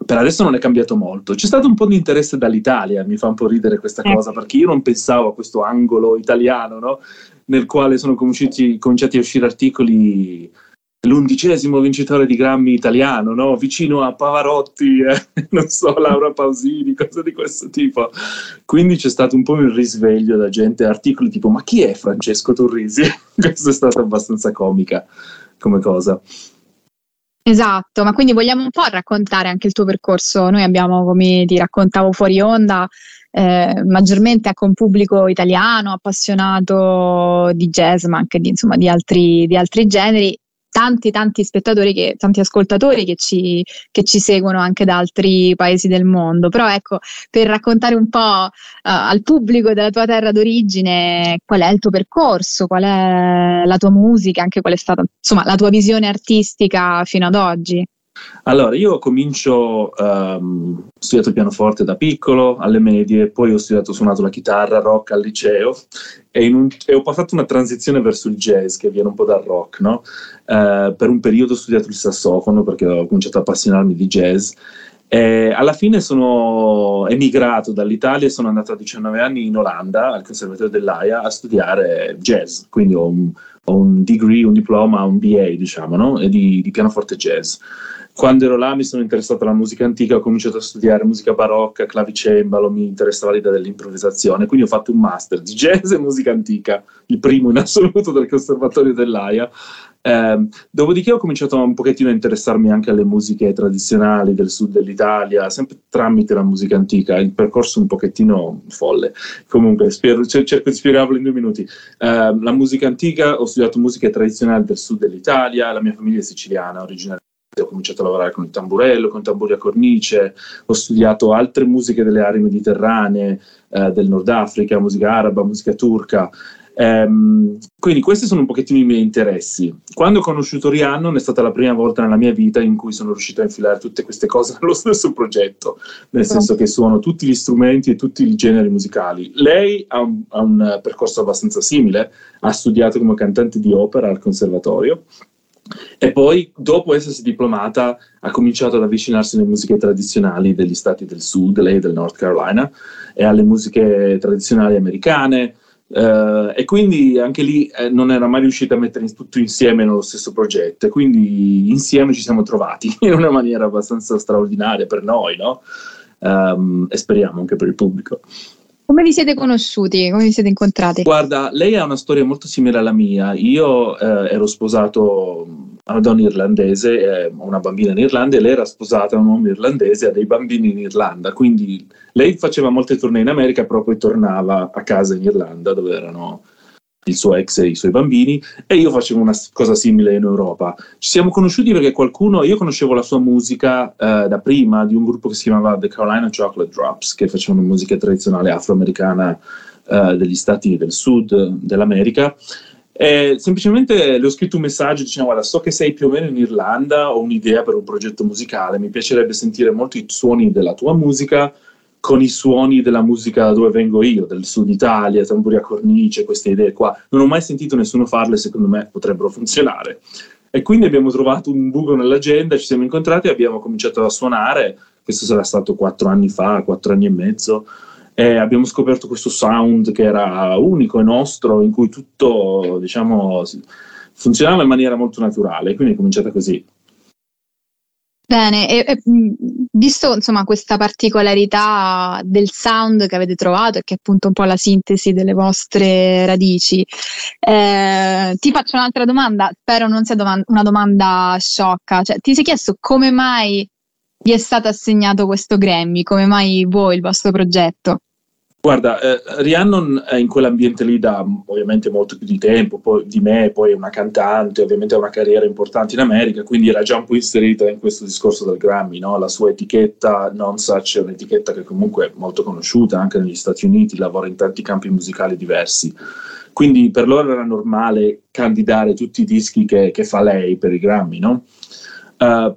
per adesso non è cambiato molto. C'è stato un po' di interesse dall'Italia, mi fa un po' ridere questa cosa, perché io non pensavo a questo angolo italiano, no? Nel quale sono cominciati, cominciati a uscire articoli l'undicesimo vincitore di Grammy italiano, no? vicino a Pavarotti, eh, non so, Laura Pausini, cose di questo tipo. Quindi c'è stato un po' un risveglio da gente, articoli tipo ma chi è Francesco Turrisi? Questo è stato abbastanza comica come cosa. Esatto, ma quindi vogliamo un po' raccontare anche il tuo percorso. Noi abbiamo, come ti raccontavo fuori onda, eh, maggiormente ecco, un pubblico italiano appassionato di jazz, ma anche di, insomma, di altri, di altri generi. Tanti, tanti spettatori, che, tanti ascoltatori che ci, che ci seguono anche da altri paesi del mondo. Però ecco, per raccontare un po' eh, al pubblico della tua terra d'origine qual è il tuo percorso, qual è la tua musica, anche qual è stata insomma la tua visione artistica fino ad oggi. Allora, io comincio, ehm, ho studiato pianoforte da piccolo, alle medie, poi ho studiato, suonato la chitarra, rock al liceo e, un- e ho fatto una transizione verso il jazz che viene un po' dal rock, no? Eh, per un periodo ho studiato il sassofono perché ho cominciato a appassionarmi di jazz e alla fine sono emigrato dall'Italia e sono andato a 19 anni in Olanda al Conservatorio dell'AIA a studiare jazz, quindi ho un, un degree, un diploma, un BA, diciamo, no? Di, di pianoforte jazz. quando ero là mi sono interessato alla musica antica, ho cominciato a studiare musica barocca, clavicembalo, mi interessava l'idea dell'improvvisazione, quindi ho fatto un master di jazz e musica antica, il primo in assoluto del Conservatorio dell'AIA. Eh, dopodiché ho cominciato un pochettino a interessarmi anche alle musiche tradizionali del sud dell'Italia, sempre tramite la musica antica, il percorso un pochettino folle. Comunque, spero, cerco di spiegarlo in due minuti. Eh, la musica antica, ho studiato musiche tradizionali del sud dell'Italia, la mia famiglia è siciliana, originaria ho cominciato a lavorare con il tamburello, con tamburi a cornice, ho studiato altre musiche delle aree mediterranee, eh, del Nord Africa, musica araba, musica turca. Ehm, quindi questi sono un pochettino i miei interessi. Quando ho conosciuto Rhiannon è stata la prima volta nella mia vita in cui sono riuscito a infilare tutte queste cose nello stesso progetto, nel senso che suono tutti gli strumenti e tutti i generi musicali. Lei ha un, ha un percorso abbastanza simile, ha studiato come cantante di opera al conservatorio e poi, dopo essersi diplomata, ha cominciato ad avvicinarsi alle musiche tradizionali degli stati del sud, lei del North Carolina, e alle musiche tradizionali americane. Eh, e quindi anche lì eh, non era mai riuscita a mettere in- tutto insieme nello stesso progetto. E quindi insieme ci siamo trovati in una maniera abbastanza straordinaria per noi, no? Ehm, e speriamo anche per il pubblico. Come vi siete conosciuti? Come vi siete incontrati? Guarda, lei ha una storia molto simile alla mia. Io eh, ero sposato a una donna irlandese, eh, una bambina in Irlanda e lei era sposata a un uomo irlandese e ha dei bambini in Irlanda. Quindi lei faceva molte tournée in America, però poi tornava a casa in Irlanda dove erano il suo ex e i suoi bambini e io facevo una cosa simile in Europa. Ci siamo conosciuti perché qualcuno, io conoscevo la sua musica eh, da prima di un gruppo che si chiamava The Carolina Chocolate Drops, che facevano musica tradizionale afroamericana eh, degli stati del sud dell'America. E semplicemente le ho scritto un messaggio dicendo guarda so che sei più o meno in Irlanda, ho un'idea per un progetto musicale, mi piacerebbe sentire molto i suoni della tua musica con i suoni della musica da dove vengo io, del sud Italia, tamburi a cornice, queste idee qua. Non ho mai sentito nessuno farle, secondo me potrebbero funzionare. E quindi abbiamo trovato un buco nell'agenda, ci siamo incontrati e abbiamo cominciato a suonare. Questo sarà stato quattro anni fa, quattro anni e mezzo. E abbiamo scoperto questo sound che era unico e nostro, in cui tutto, diciamo, funzionava in maniera molto naturale. Quindi è cominciata così. Bene, e, e, mh, visto insomma questa particolarità del sound che avete trovato e che è appunto un po' la sintesi delle vostre radici, eh, ti faccio un'altra domanda, spero non sia doman- una domanda sciocca, cioè ti sei chiesto come mai vi è stato assegnato questo Grammy, come mai voi, il vostro progetto? Guarda, eh, Rhiannon è in quell'ambiente lì da ovviamente molto più di tempo poi, di me, poi è una cantante, ovviamente ha una carriera importante in America, quindi era già un po' inserita in questo discorso del Grammy, no? La sua etichetta Non Such è un'etichetta che comunque è molto conosciuta anche negli Stati Uniti, lavora in tanti campi musicali diversi. Quindi per loro era normale candidare tutti i dischi che, che fa lei per i Grammy, no? Eh,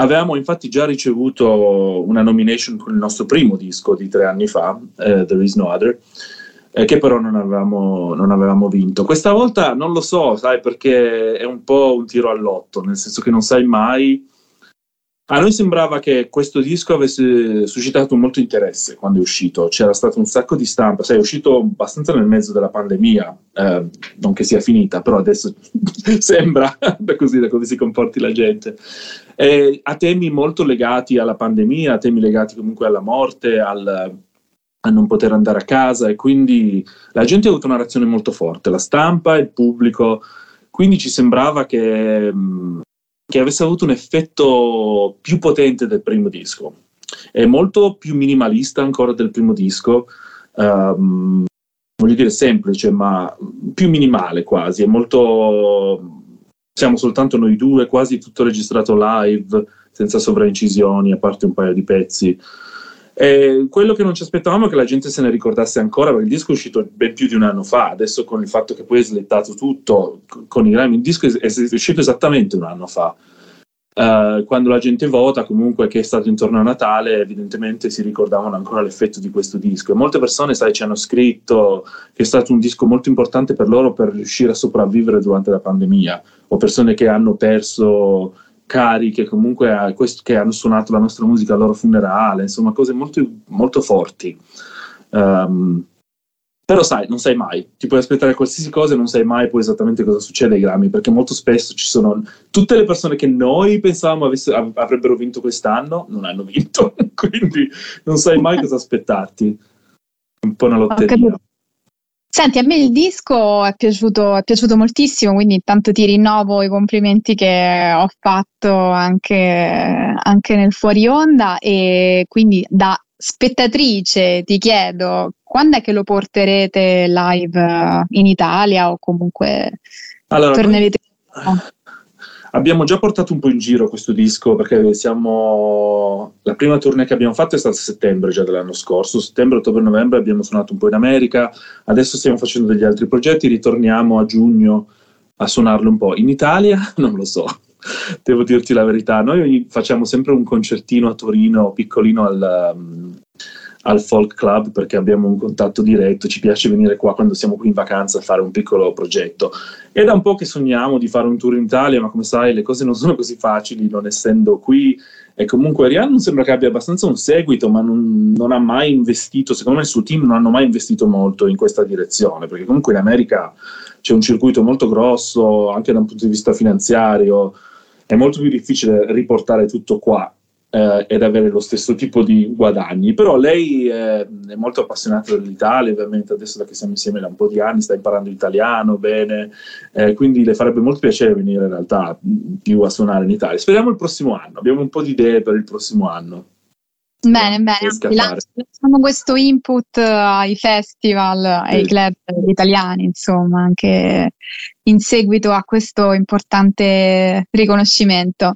Avevamo infatti già ricevuto una nomination con il nostro primo disco di tre anni fa, eh, There Is No Other, eh, che però non avevamo, non avevamo vinto. Questa volta non lo so, sai, perché è un po' un tiro all'otto, nel senso che non sai mai. A noi sembrava che questo disco avesse suscitato molto interesse quando è uscito, c'era stato un sacco di stampa, sai, è uscito abbastanza nel mezzo della pandemia, eh, non che sia finita, però adesso sembra da così, da come si comporti la gente. Eh, a temi molto legati alla pandemia, a temi legati comunque alla morte, al, a non poter andare a casa e quindi la gente ha avuto una reazione molto forte, la stampa, il pubblico, quindi ci sembrava che, mh, che avesse avuto un effetto più potente del primo disco. È molto più minimalista ancora del primo disco, ehm, voglio dire semplice, ma più minimale quasi, è molto siamo soltanto noi due, quasi tutto registrato live, senza sovraincisioni, a parte un paio di pezzi. E quello che non ci aspettavamo è che la gente se ne ricordasse ancora, perché il disco è uscito ben più di un anno fa, adesso con il fatto che poi è slettato tutto, con i Grammy, il disco è, uscito esattamente un anno fa. Eh, quando la gente vota, comunque che è stato intorno a Natale, evidentemente si ricordavano ancora l'effetto di questo disco. E molte persone, sai, ci hanno scritto che è stato un disco molto importante per loro per riuscire a sopravvivere durante la pandemia, o persone che hanno perso cari che comunque ha- quest- che hanno suonato la nostra musica al loro funerale, insomma, cose molto, molto forti. Ehm, Però sai, non sai mai, ti puoi aspettare qualsiasi cosa e non sai mai poi esattamente cosa succede ai Grammy, perché molto spesso ci sono tutte le persone che noi pensavamo avesse- av- avrebbero vinto quest'anno, non hanno vinto, quindi non sai mai cosa aspettarti. Un po' una lotteria. Senti, a me il disco è piaciuto, è piaciuto moltissimo, quindi intanto ti rinnovo i complimenti che ho fatto anche, anche nel fuori onda e quindi da spettatrice ti chiedo quando è che lo porterete live eh, in Italia o comunque Allora, noi- tornerete? Abbiamo già portato un po' in giro questo disco perché siamo. La prima tournée che abbiamo fatto è stata a settembre già dell'anno scorso. Settembre, ottobre, novembre abbiamo suonato un po' in America. Adesso stiamo facendo degli altri progetti. Ritorniamo a giugno a suonarlo un po'. In Italia non lo so, devo dirti la verità. Noi facciamo sempre un concertino a Torino, piccolino al. Al Folk Club perché abbiamo un contatto diretto, ci piace venire qua quando siamo qui in vacanza a fare un piccolo progetto. È da un po' che sogniamo di fare un tour in Italia, ma come sai le cose non sono così facili non essendo qui. E comunque Rihanna non sembra che abbia abbastanza un seguito, ma non, non ha mai investito, secondo me il suo team non hanno mai investito molto in questa direzione, perché comunque in America c'è un circuito molto grosso, anche da un punto di vista finanziario, è molto più difficile riportare tutto qua eh, ed avere lo stesso tipo di guadagni. Però lei eh, è molto appassionata dell'Italia, ovviamente adesso da che siamo insieme da un po' di anni sta imparando italiano bene, eh, quindi le farebbe molto piacere venire in realtà mh, più a suonare in Italia. Speriamo il prossimo anno, abbiamo un po' di idee per il prossimo anno. Bene, bene, lanciamo questo input eh, ai festival, ai club italiani, insomma, anche in seguito a questo importante riconoscimento.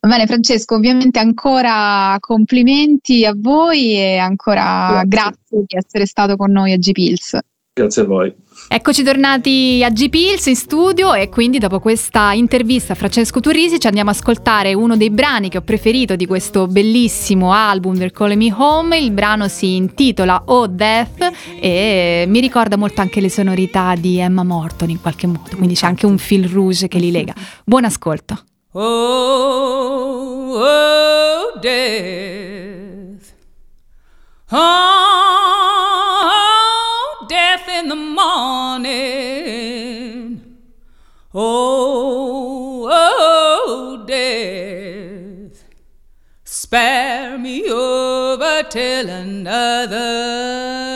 Va bene, Francesco, ovviamente ancora complimenti a voi e ancora Grazie. grazie di essere stato con noi a G-Pills. Grazie a voi. Eccoci tornati a G-Pills in studio e quindi dopo questa intervista a Francesco Turrisi ci andiamo ad ascoltare uno dei brani che ho preferito di questo bellissimo album del Call Me Home. Il brano si intitola Oh Death e mi ricorda molto anche le sonorità di Emma Morton in qualche modo, quindi c'è anche un fil rouge che li lega. Buon ascolto. Oh, oh, oh, death. Oh, death in the morning. Oh, oh, death. Spare me over till another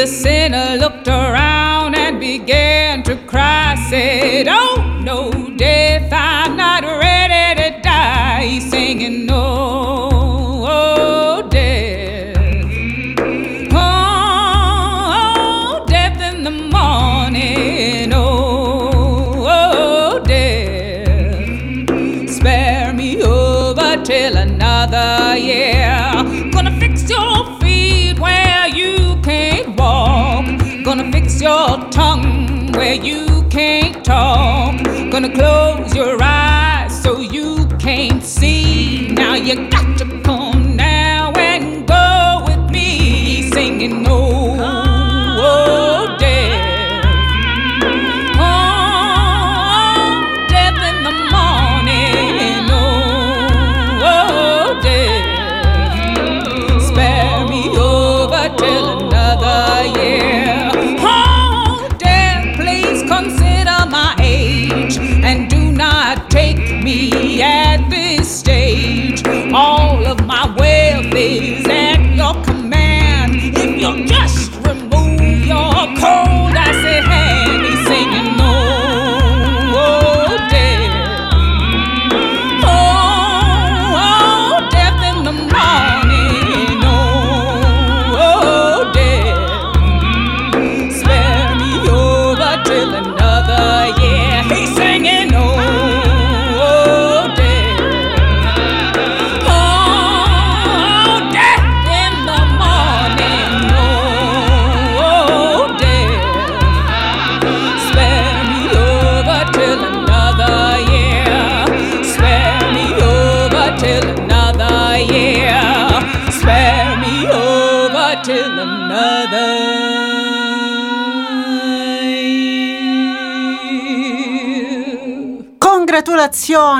The sinner looked around and began to cry. Said, Oh, no, death, Gonna close your eyes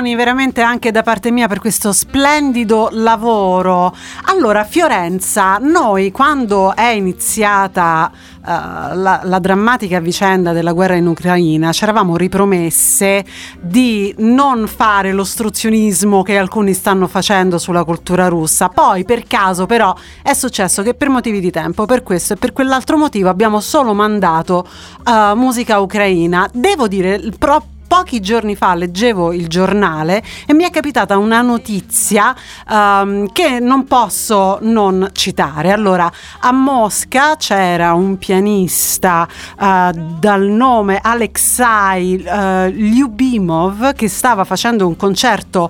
Congratulazioni veramente anche da parte mia per questo splendido lavoro. Allora, Fiorenza, noi quando è iniziata eh, la, la drammatica vicenda della guerra in Ucraina, ci eravamo ripromesse di non fare l'ostruzionismo che alcuni stanno facendo sulla cultura russa. Poi, per caso, però, è successo che per motivi di tempo, per questo e per quell'altro motivo, abbiamo solo mandato eh, musica ucraina. Devo dire, il pro- Pochi giorni fa leggevo il giornale e mi è capitata una notizia ehm, che non posso non citare. Allora, a Mosca c'era un pianista eh, dal nome Alexei eh, Lyubimov che stava facendo un concerto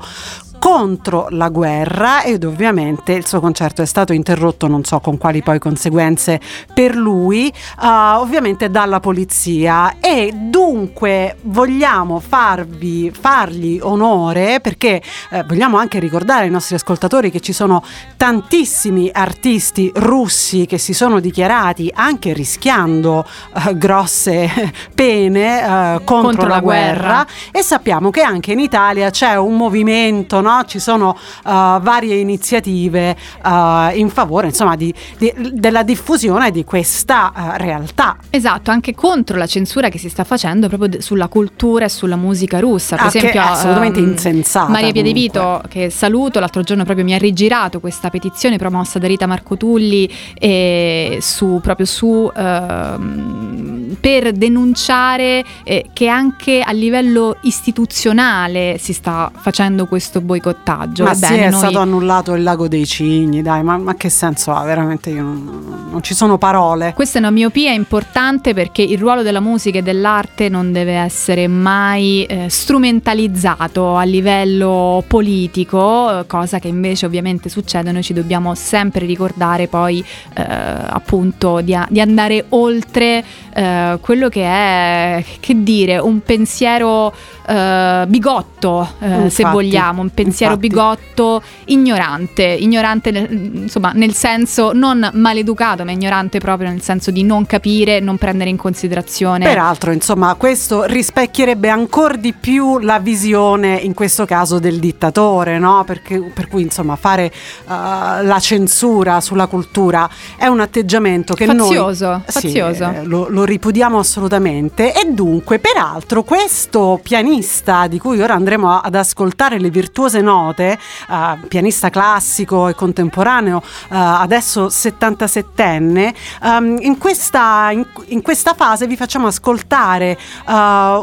contro la guerra ed ovviamente il suo concerto è stato interrotto, non so con quali poi conseguenze per lui, eh, ovviamente dalla polizia e dunque vogliamo farvi, fargli onore perché eh, vogliamo anche ricordare ai nostri ascoltatori che ci sono tantissimi artisti russi che si sono dichiarati anche rischiando eh, grosse pene eh, contro, Contro la, la guerra. guerra. e sappiamo che anche in Italia c'è un movimento, no? Ci sono uh, varie iniziative uh, in favore insomma, di- di- della diffusione di questa uh, realtà. Esatto, anche contro la censura che si sta facendo proprio sulla cultura e sulla musica russa. Per Ah, esempio, è assolutamente ehm, insensata, Maria. Piedevito, che saluto, l'altro giorno proprio mi ha rigirato questa petizione promossa da Rita Marcotulli eh, su, proprio su ehm, per denunciare eh, che anche a livello istituzionale si sta facendo questo boicottaggio. Ma sì, Ebbene, è noi- stato annullato il lago dei cigni, dai, ma, ma che senso ha? Veramente io non, non ci sono parole. Questa è una miopia importante perché il ruolo della musica e dell'arte non deve essere mai eh, strumentalizzato a livello politico, cosa che invece ovviamente succede. Noi ci dobbiamo sempre ricordare poi eh, appunto di, a- di andare oltre eh, quello che è, che dire, un pensiero eh, bigotto, eh, se vogliamo, un pensiero infatti. bigotto ignorante, ignorante nel, insomma nel senso non maleducato, ma ignorante proprio nel senso di non capire, non prendere in considerazione. Peraltro, insomma, questo rispecchierebbe ancora di più la visione, in questo caso, del dittatore, no? Perché, per cui, insomma, fare eh, la censura sulla cultura è un atteggiamento che Fazioso, noi sì, fazioso. eh, lo, lo ripudiamo assolutamente. E dunque, peraltro, questo pianista di cui ora andremo ad ascoltare le virtuose note, eh, pianista classico e contemporaneo, eh, adesso 77enne, ehm, in, questa, in, in questa fase vi facciamo ascoltare eh,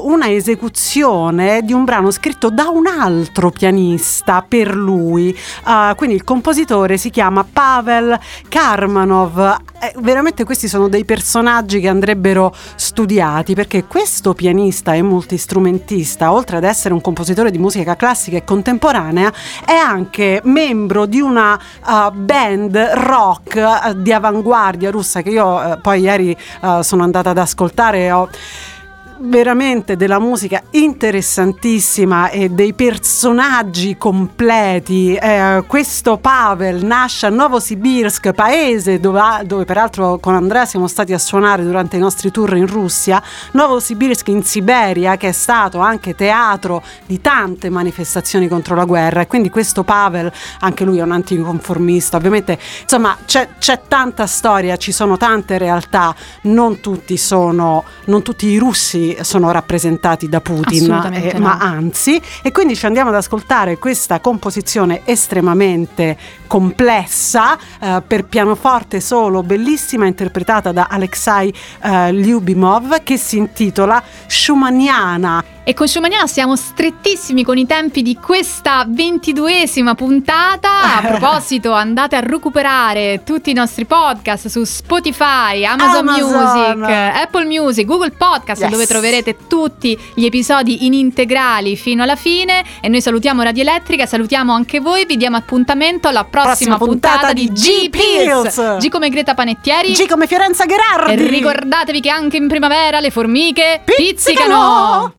una esecuzione di un brano scritto da un altro pianista per lui. Quindi il compositore si chiama Pavel Karmanov. Eh, veramente questi sono dei personaggi che andrebbero studiati perché questo pianista e multistrumentista, oltre ad essere un compositore di musica classica e contemporanea, è anche membro di una uh, band rock uh, di avanguardia russa che io uh, poi ieri sono andata ad ascoltare e ho veramente della musica interessantissima e dei personaggi completi. Eh, questo Pavel nasce a Novosibirsk, paese dove, dove peraltro con Andrea siamo stati a suonare durante i nostri tour in Russia. Novosibirsk in Siberia, che è stato anche teatro di tante manifestazioni contro la guerra. E quindi questo Pavel, anche lui è un anticonformista. Ovviamente, insomma, c'è, c'è tanta storia, ci sono tante realtà, non tutti sono, non tutti i russi sono rappresentati da Putin, eh, no. ma anzi, e quindi ci andiamo ad ascoltare questa composizione estremamente complessa eh, per pianoforte solo, bellissima, interpretata da Alexei eh, Lyubimov, che si intitola Schumanniana. E con Schumanniana siamo strettissimi con i tempi di questa ventiduesima puntata. A proposito, andate a recuperare tutti i nostri podcast su Spotify, Amazon, Amazon. Music, Apple Music, Google Podcast, Yes. dove troverete tutti gli episodi in integrali fino alla fine. E noi salutiamo Radio Elettrica, salutiamo anche voi, vi diamo appuntamento alla prossima, Prossima puntata di G Pills. G come Greta Panettieri. G come Fiorenza e Gherardi. ricordatevi che anche in primavera le formiche Pizzicano. pizzicano.